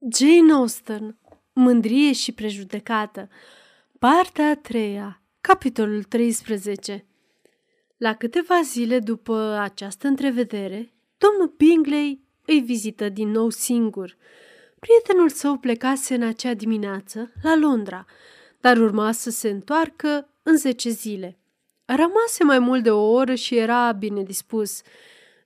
Jane Austen, Mândrie și prejudecată Partea a treia, capitolul 13 La câteva zile după această întrevedere, domnul Bingley îi vizită din nou singur. Prietenul său plecase în acea dimineață la Londra, dar urma să se întoarcă în zece zile. Rămase mai mult de o oră și era bine dispus.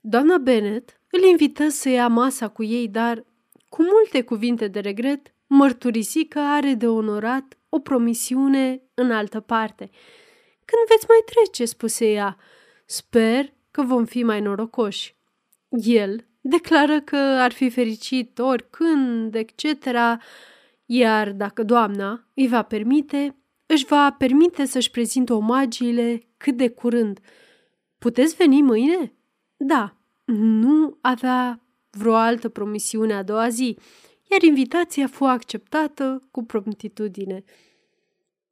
Doamna Bennet îl invită să ia masa cu ei, dar cu multe cuvinte de regret, mărturisi că are de onorat o promisiune în altă parte. Când veți mai trece, spuse ea, sper că vom fi mai norocoși. El declară că ar fi fericit oricând, etc., iar dacă doamna îi va permite, își va permite să-și prezinte omagiile cât de curând. Puteți veni mâine? Da, nu avea vreo altă promisiune a doua zi, iar invitația fu acceptată cu promptitudine.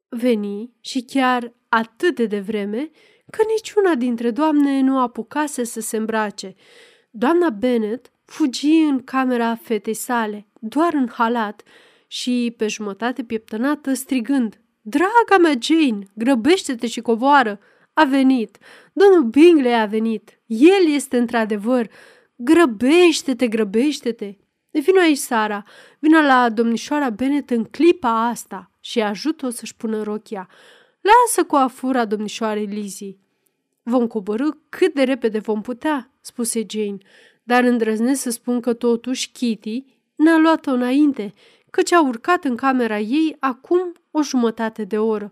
Veni și chiar atât de devreme că niciuna dintre doamne nu apucase să se îmbrace. Doamna Bennet fugi în camera fetei sale, doar în halat, și pe jumătate pieptănată strigând Draga mea Jane, grăbește-te și coboară! A venit! Domnul Bingley a venit! El este într-adevăr! Grăbește-te, grăbește-te! Vino aici, Sara, vino la domnișoara Bennet în clipa asta și ajută-o să-și pună rochia. Lasă cu afura domnișoarei Lizzie. Vom coborâ cât de repede vom putea, spuse Jane, dar îndrăznesc să spun că totuși Kitty ne-a luat-o înainte, căci a urcat în camera ei acum o jumătate de oră.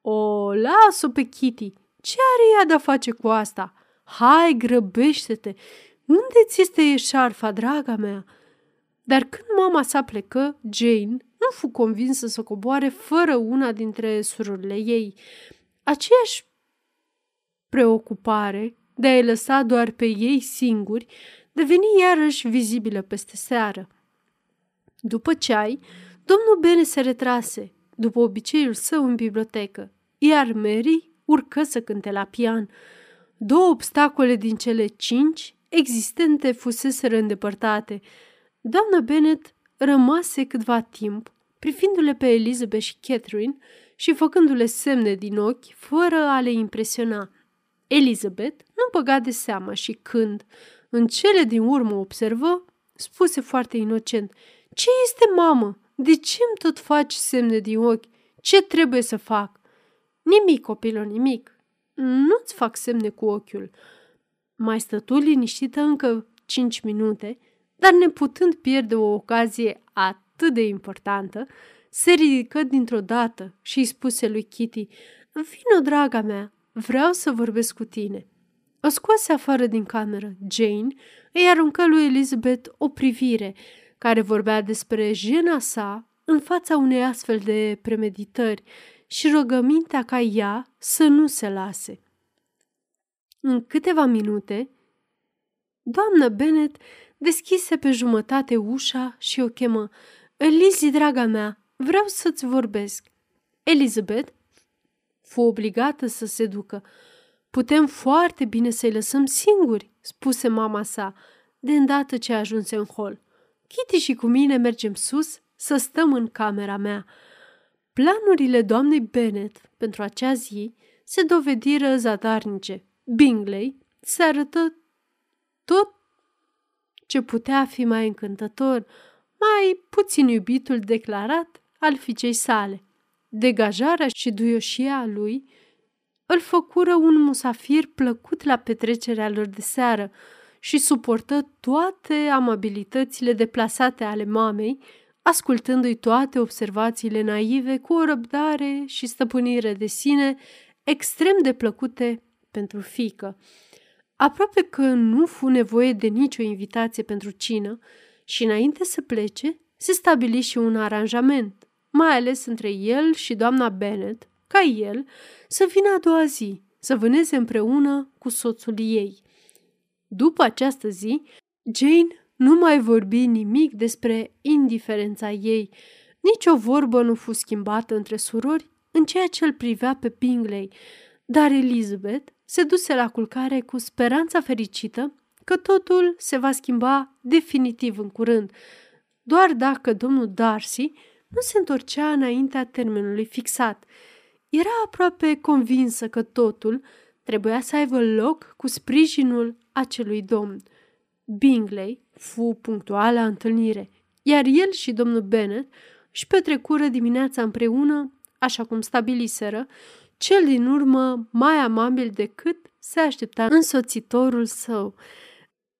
O, lasă pe Kitty! Ce are ea de-a face cu asta? Hai, grăbește-te! Unde ți este șarfa, draga mea?" Dar când mama sa plecă, Jane nu fu convinsă să coboare fără una dintre surorile ei. Aceeași preocupare de a-i lăsa doar pe ei singuri deveni iarăși vizibilă peste seară. După ceai, domnul Bene se retrase, după obiceiul său în bibliotecă, iar Mary urcă să cânte la pian. Două obstacole din cele cinci existente fuseseră îndepărtate. Doamna Bennet rămase câtva timp, privindu-le pe Elizabeth și Catherine și făcându-le semne din ochi, fără a le impresiona. Elizabeth nu băga de seamă și când, în cele din urmă observă, spuse foarte inocent, Ce este, mamă? De ce îmi tot faci semne din ochi? Ce trebuie să fac?" Nimic, copilul, nimic. Nu-ți fac semne cu ochiul. Mai stătu liniștită încă cinci minute, dar neputând pierde o ocazie atât de importantă, se ridică dintr-o dată și îi spuse lui Kitty, Vino, draga mea, vreau să vorbesc cu tine. O scoase afară din cameră. Jane îi aruncă lui Elizabeth o privire care vorbea despre jena sa în fața unei astfel de premeditări și rugămintea ca ea să nu se lase. În câteva minute, doamnă Bennet deschise pe jumătate ușa și o chemă. Lizzie, draga mea, vreau să-ți vorbesc. Elizabeth fu obligată să se ducă. Putem foarte bine să-i lăsăm singuri, spuse mama sa, de îndată ce ajunse în hol. Kitty și cu mine mergem sus să stăm în camera mea. Planurile doamnei Bennet pentru acea zi se dovediră zadarnice. Bingley se arătă tot ce putea fi mai încântător, mai puțin iubitul declarat al fiicei sale. Degajarea și duioșia lui îl făcură un musafir plăcut la petrecerea lor de seară și suportă toate amabilitățile deplasate ale mamei, ascultându-i toate observațiile naive cu o răbdare și stăpânire de sine extrem de plăcute pentru fică. Aproape că nu fu nevoie de nicio invitație pentru cină și înainte să plece, se stabili și un aranjament, mai ales între el și doamna Bennet, ca el să vină a doua zi, să vâneze împreună cu soțul ei. După această zi, Jane nu mai vorbi nimic despre indiferența ei, nici o vorbă nu fu schimbată între surori în ceea ce îl privea pe Bingley, dar Elizabeth se duse la culcare cu speranța fericită că totul se va schimba definitiv în curând. doar dacă domnul Darcy nu se întorcea înaintea termenului fixat. Era aproape convinsă că totul trebuia să aibă loc cu sprijinul acelui domn. Bingley fu punctual la întâlnire, iar el și domnul Bennet își petrecură dimineața împreună, așa cum stabiliseră, cel din urmă mai amabil decât se aștepta însoțitorul său.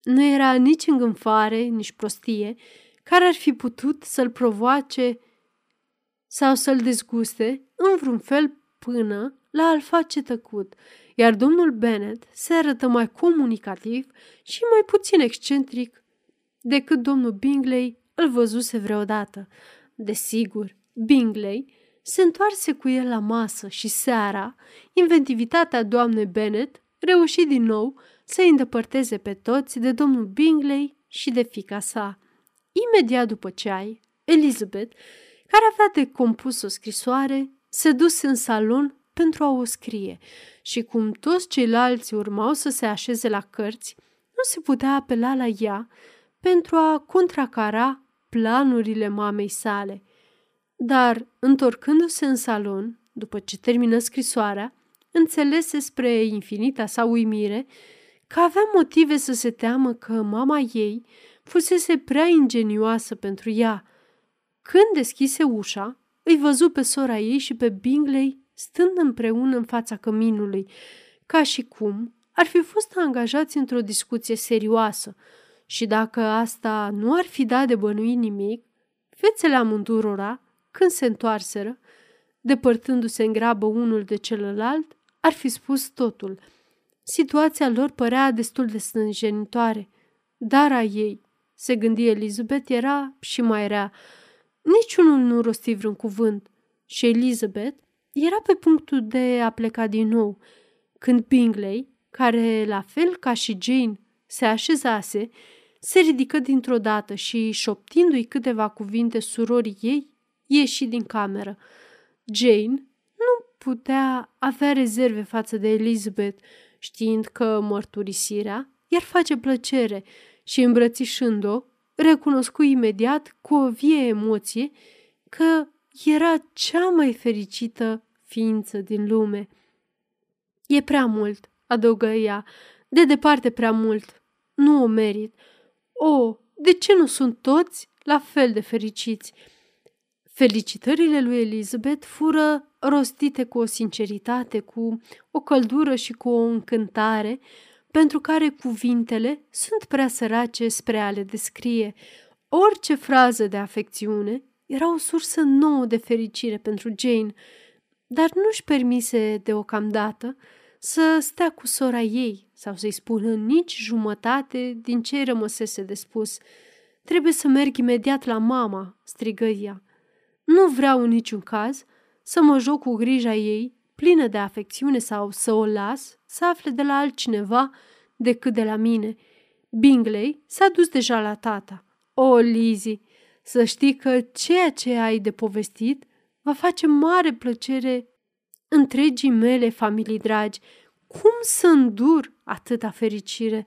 Nu era nici îngânfare, nici prostie, care ar fi putut să-l provoace sau să-l dezguste în vreun fel până la a-l face tăcut, iar domnul Bennet se arătă mai comunicativ și mai puțin excentric decât domnul Bingley îl văzuse vreodată. Desigur, Bingley se întoarse cu el la masă și seara, inventivitatea doamnei Bennet reuși din nou să îi îndepărteze pe toți de domnul Bingley și de fica sa. Imediat după ceai, Elizabeth, care avea de compus o scrisoare, se duse în salon pentru a o scrie și cum toți ceilalți urmau să se așeze la cărți, nu se putea apela la ea pentru a contracara planurile mamei sale. Dar, întorcându-se în salon, după ce termină scrisoarea, înțelese spre infinita sa uimire că avea motive să se teamă că mama ei fusese prea ingenioasă pentru ea. Când deschise ușa, îi văzu pe sora ei și pe Bingley stând împreună în fața căminului, ca și cum ar fi fost angajați într-o discuție serioasă și dacă asta nu ar fi dat de bănui nimic, fețele amândurora, când se întoarseră, depărtându-se în grabă unul de celălalt, ar fi spus totul. Situația lor părea destul de stânjenitoare, dar a ei, se gândi Elizabeth, era și mai rea. Niciunul nu rosti vreun cuvânt și Elizabeth era pe punctul de a pleca din nou, când Bingley, care, la fel ca și Jane, se așezase, se ridică dintr-o dată și, șoptindu-i câteva cuvinte surorii ei, ieși din cameră. Jane nu putea avea rezerve față de Elizabeth, știind că mărturisirea i-ar face plăcere și îmbrățișând-o, recunoscu imediat cu o vie emoție că era cea mai fericită ființă din lume. E prea mult, adăugă ea, de departe prea mult. Nu o merit. O, de ce nu sunt toți la fel de fericiți? Felicitările lui Elizabeth fură rostite cu o sinceritate, cu o căldură și cu o încântare, pentru care cuvintele sunt prea sărace spre a le descrie. Orice frază de afecțiune era o sursă nouă de fericire pentru Jane, dar nu-și permise deocamdată să stea cu sora ei sau să-i spună nici jumătate din ce îi rămăsese de spus. Trebuie să merg imediat la mama, strigă ea. Nu vreau în niciun caz să mă joc cu grija ei, plină de afecțiune sau să o las să afle de la altcineva decât de la mine. Bingley s-a dus deja la tata. O, Lizzie, să știi că ceea ce ai de povestit va face mare plăcere întregii mele familii dragi. Cum să îndur atâta fericire?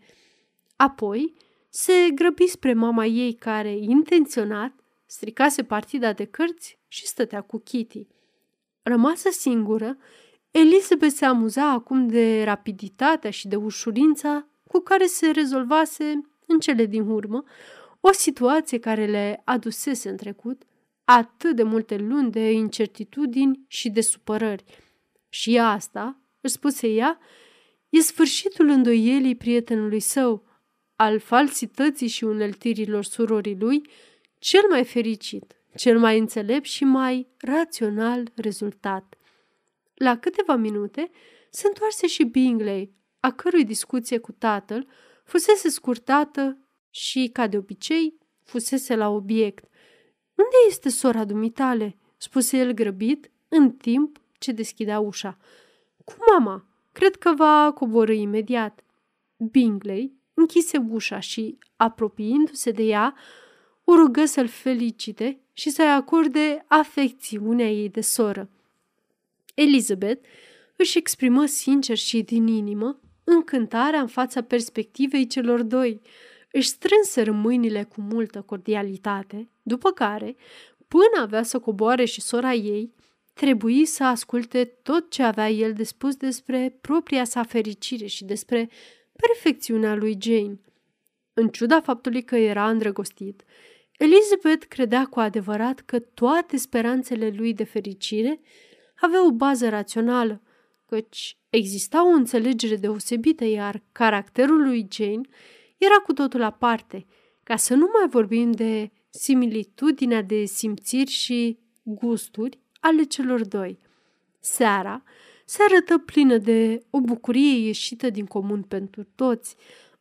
Apoi se grăbi spre mama ei care, intenționat, stricase partida de cărți și stătea cu Kitty. Rămasă singură, Elizabeth se amuza acum de rapiditatea și de ușurința cu care se rezolvase în cele din urmă o situație care le adusese în trecut atât de multe luni de incertitudini și de supărări. Și asta, își spuse ea, e sfârșitul îndoielii prietenului său, al falsității și uneltirilor surorii lui, cel mai fericit, cel mai înțelept și mai rațional rezultat. La câteva minute se întoarse și Bingley, a cărui discuție cu tatăl fusese scurtată și, ca de obicei, fusese la obiect. Unde este sora dumitale?" spuse el grăbit, în timp ce deschidea ușa. Cu mama. Cred că va coborâ imediat." Bingley închise ușa și, apropiindu-se de ea, o rugă să-l felicite și să-i acorde afecțiunea ei de soră. Elizabeth își exprimă sincer și din inimă încântarea în fața perspectivei celor doi. Își strânseră mâinile cu multă cordialitate, După care, până avea să coboare și sora ei, trebuie să asculte tot ce avea el de spus despre propria sa fericire și despre perfecțiunea lui Jane. În ciuda faptului că era îndrăgostit, Elizabeth credea cu adevărat că toate speranțele lui de fericire aveau o bază rațională, căci exista o înțelegere deosebită, iar caracterul lui Jane era cu totul aparte, ca să nu mai vorbim de similitudinea de simțiri și gusturi ale celor doi. Seara se arătă plină de o bucurie ieșită din comun pentru toți.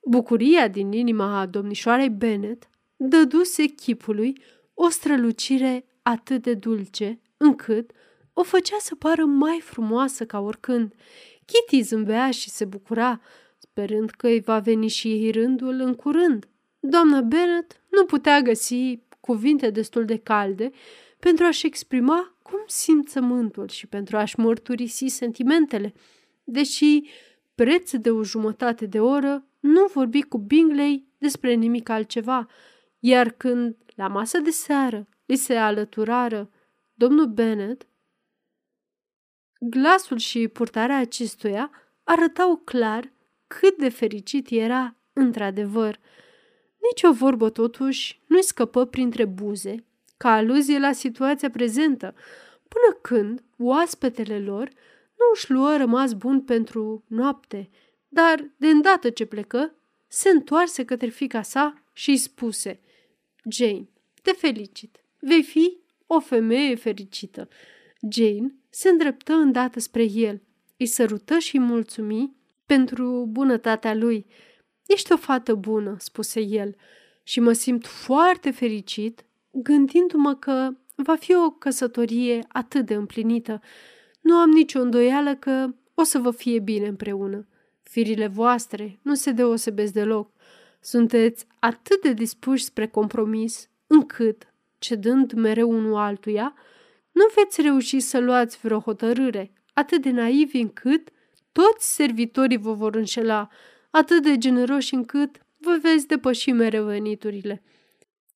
Bucuria din inima a domnișoarei Bennet dăduse chipului o strălucire atât de dulce, încât o făcea să pară mai frumoasă ca oricând. Kitty zâmbea și se bucura, sperând că îi va veni și ei rândul în curând. Doamna Bennet nu putea găsi cuvinte destul de calde pentru a-și exprima cum simțământul și pentru a-și mărturisi sentimentele, deși preț de o jumătate de oră nu vorbi cu Bingley despre nimic altceva, iar când, la masă de seară, li se alăturară domnul Bennet, glasul și purtarea acestuia arătau clar cât de fericit era într-adevăr. Nici o vorbă, totuși, nu-i scăpă printre buze, ca aluzie la situația prezentă, până când oaspetele lor nu își luă rămas bun pentru noapte, dar, de îndată ce plecă, se întoarse către fica sa și îi spuse Jane, te felicit, vei fi o femeie fericită. Jane se îndreptă îndată spre el, îi sărută și îi mulțumi pentru bunătatea lui. Ești o fată bună, spuse el, și mă simt foarte fericit gândindu-mă că va fi o căsătorie atât de împlinită. Nu am nicio îndoială că o să vă fie bine împreună. Firile voastre nu se deosebesc deloc. Sunteți atât de dispuși spre compromis, încât, cedând mereu unul altuia, nu veți reuși să luați vreo hotărâre, atât de naivi încât toți servitorii vă vor înșela, atât de generoși încât vă veți depăși mereu veniturile.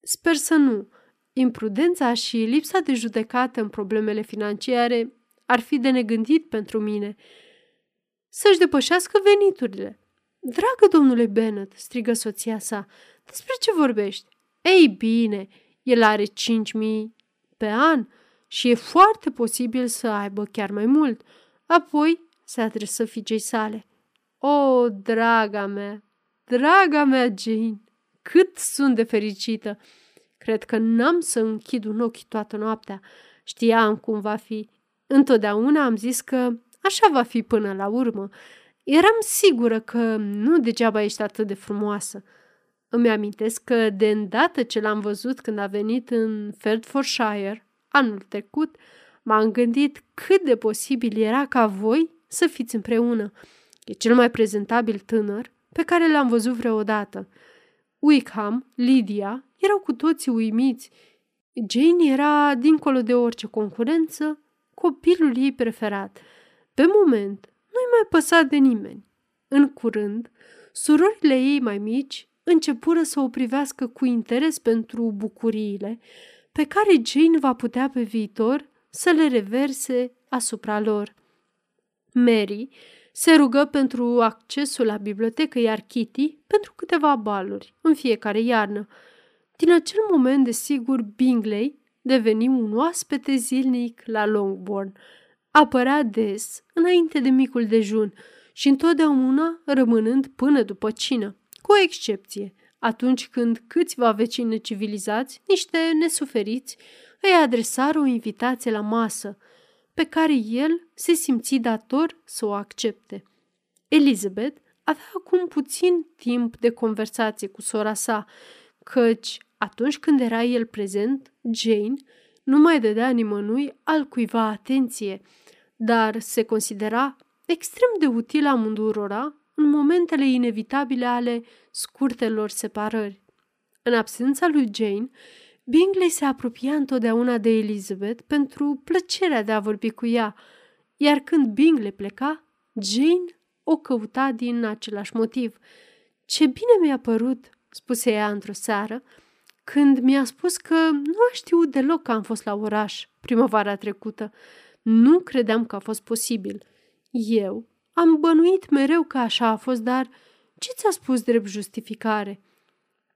Sper să nu. Imprudența și lipsa de judecată în problemele financiare ar fi de negândit pentru mine. Să-și depășească veniturile. Dragă domnule Bennet, strigă soția sa, despre ce vorbești? Ei bine, el are cinci mii pe an și e foarte posibil să aibă chiar mai mult. Apoi se adresă fiicei sale. O, draga mea, draga mea Jane, cât sunt de fericită! Cred că n-am să închid un ochi toată noaptea. Știam cum va fi. Întotdeauna am zis că așa va fi până la urmă. Eram sigură că nu degeaba ești atât de frumoasă. Îmi amintesc că de îndată ce l-am văzut când a venit în Feldforshire, anul trecut, m-am gândit cât de posibil era ca voi să fiți împreună. E cel mai prezentabil tânăr pe care l-am văzut vreodată. Wickham, Lydia, erau cu toții uimiți. Jane era, dincolo de orice concurență, copilul ei preferat. Pe moment, nu-i mai păsa de nimeni. În curând, surorile ei mai mici începură să o privească cu interes pentru bucuriile pe care Jane va putea pe viitor să le reverse asupra lor. Mary se rugă pentru accesul la bibliotecă, iar Kitty pentru câteva baluri în fiecare iarnă. Din acel moment, desigur, Bingley deveni un oaspete zilnic la Longbourn. Apărea des, înainte de micul dejun și întotdeauna rămânând până după cină, cu o excepție, atunci când câțiva vecini civilizați, niște nesuferiți, îi adresară o invitație la masă, pe care el se simți dator să o accepte. Elizabeth avea acum puțin timp de conversație cu sora sa, căci atunci când era el prezent, Jane nu mai dădea nimănui al cuiva atenție, dar se considera extrem de util amândurora în momentele inevitabile ale scurtelor separări. În absența lui Jane, Bingley se apropia întotdeauna de Elizabeth pentru plăcerea de a vorbi cu ea, iar când Bingley pleca, Jane o căuta din același motiv. Ce bine mi-a părut, spuse ea într-o seară, când mi-a spus că nu a știut deloc că am fost la oraș primăvara trecută. Nu credeam că a fost posibil. Eu am bănuit mereu că așa a fost, dar ce ți-a spus drept justificare?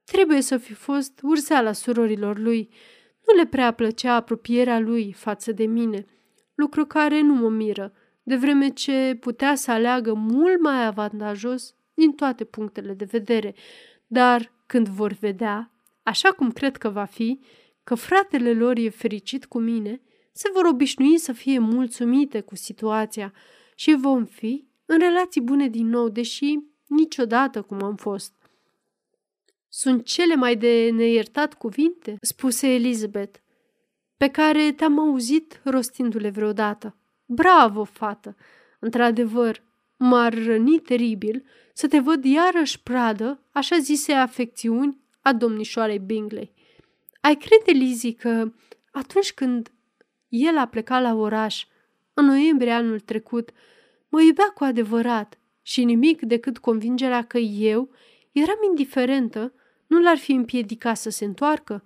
Trebuie să fi fost urzeala surorilor lui. Nu le prea plăcea apropierea lui față de mine, lucru care nu mă miră, de vreme ce putea să aleagă mult mai avantajos din toate punctele de vedere, dar când vor vedea, așa cum cred că va fi, că fratele lor e fericit cu mine, se vor obișnui să fie mulțumite cu situația și vom fi în relații bune din nou, deși niciodată cum am fost. Sunt cele mai de neiertat cuvinte, spuse Elizabeth, pe care te-am auzit rostindu-le vreodată. Bravo, fată! Într-adevăr, m-ar răni teribil să te văd iarăși pradă, așa zise afecțiuni a domnișoarei Bingley. Ai crede, Lizzie, că atunci când el a plecat la oraș, în noiembrie anul trecut, mă iubea cu adevărat și nimic decât convingerea că eu eram indiferentă nu l-ar fi împiedicat să se întoarcă?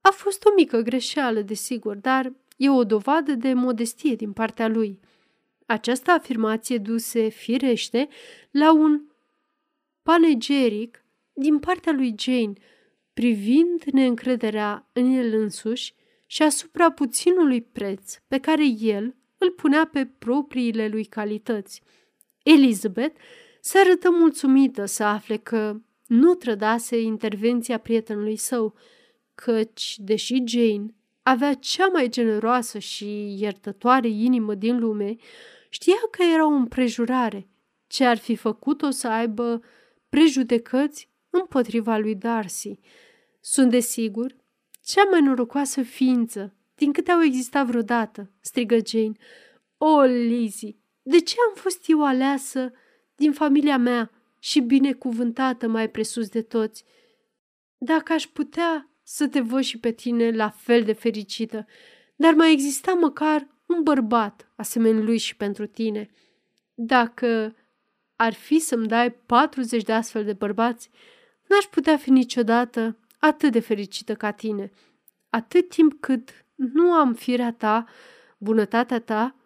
A fost o mică greșeală, desigur, dar e o dovadă de modestie din partea lui. Această afirmație duse, firește, la un panegeric din partea lui Jane, privind neîncrederea în el însuși și asupra puținului preț pe care el îl punea pe propriile lui calități. Elizabeth se arătă mulțumită să afle că nu trădase intervenția prietenului său, căci, deși Jane avea cea mai generoasă și iertătoare inimă din lume, știa că era o împrejurare ce ar fi făcut-o să aibă prejudecăți împotriva lui Darcy. Sunt desigur cea mai norocoasă ființă din câte au existat vreodată, strigă Jane. O, Lizzie, de ce am fost eu aleasă din familia mea și binecuvântată mai presus de toți? Dacă aș putea să te văd și pe tine la fel de fericită, dar mai exista măcar un bărbat asemenea lui și pentru tine. Dacă ar fi să-mi dai 40 de astfel de bărbați, n-aș putea fi niciodată atât de fericită ca tine. Atât timp cât nu am firea ta, bunătatea ta,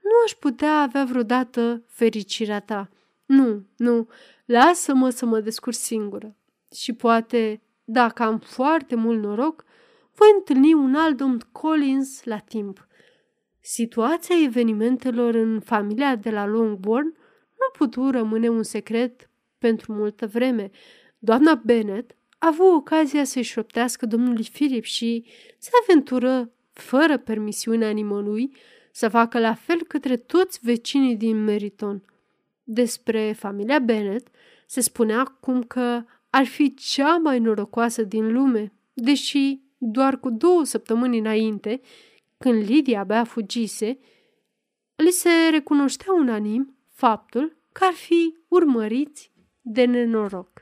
nu aș putea avea vreodată fericirea ta. Nu, nu, lasă-mă să mă descurc singură. Și poate, dacă am foarte mult noroc, voi întâlni un alt domn Collins la timp. Situația evenimentelor în familia de la Longbourn nu putu rămâne un secret pentru multă vreme. Doamna Bennet a avut ocazia să-i șoptească domnului Philip și se aventură, fără permisiunea nimănui, să facă la fel către toți vecinii din Meriton. Despre familia Bennet se spunea acum că ar fi cea mai norocoasă din lume, deși doar cu două săptămâni înainte, când Lidia abia fugise, li se recunoștea unanim faptul că ar fi urmăriți de nenoroc.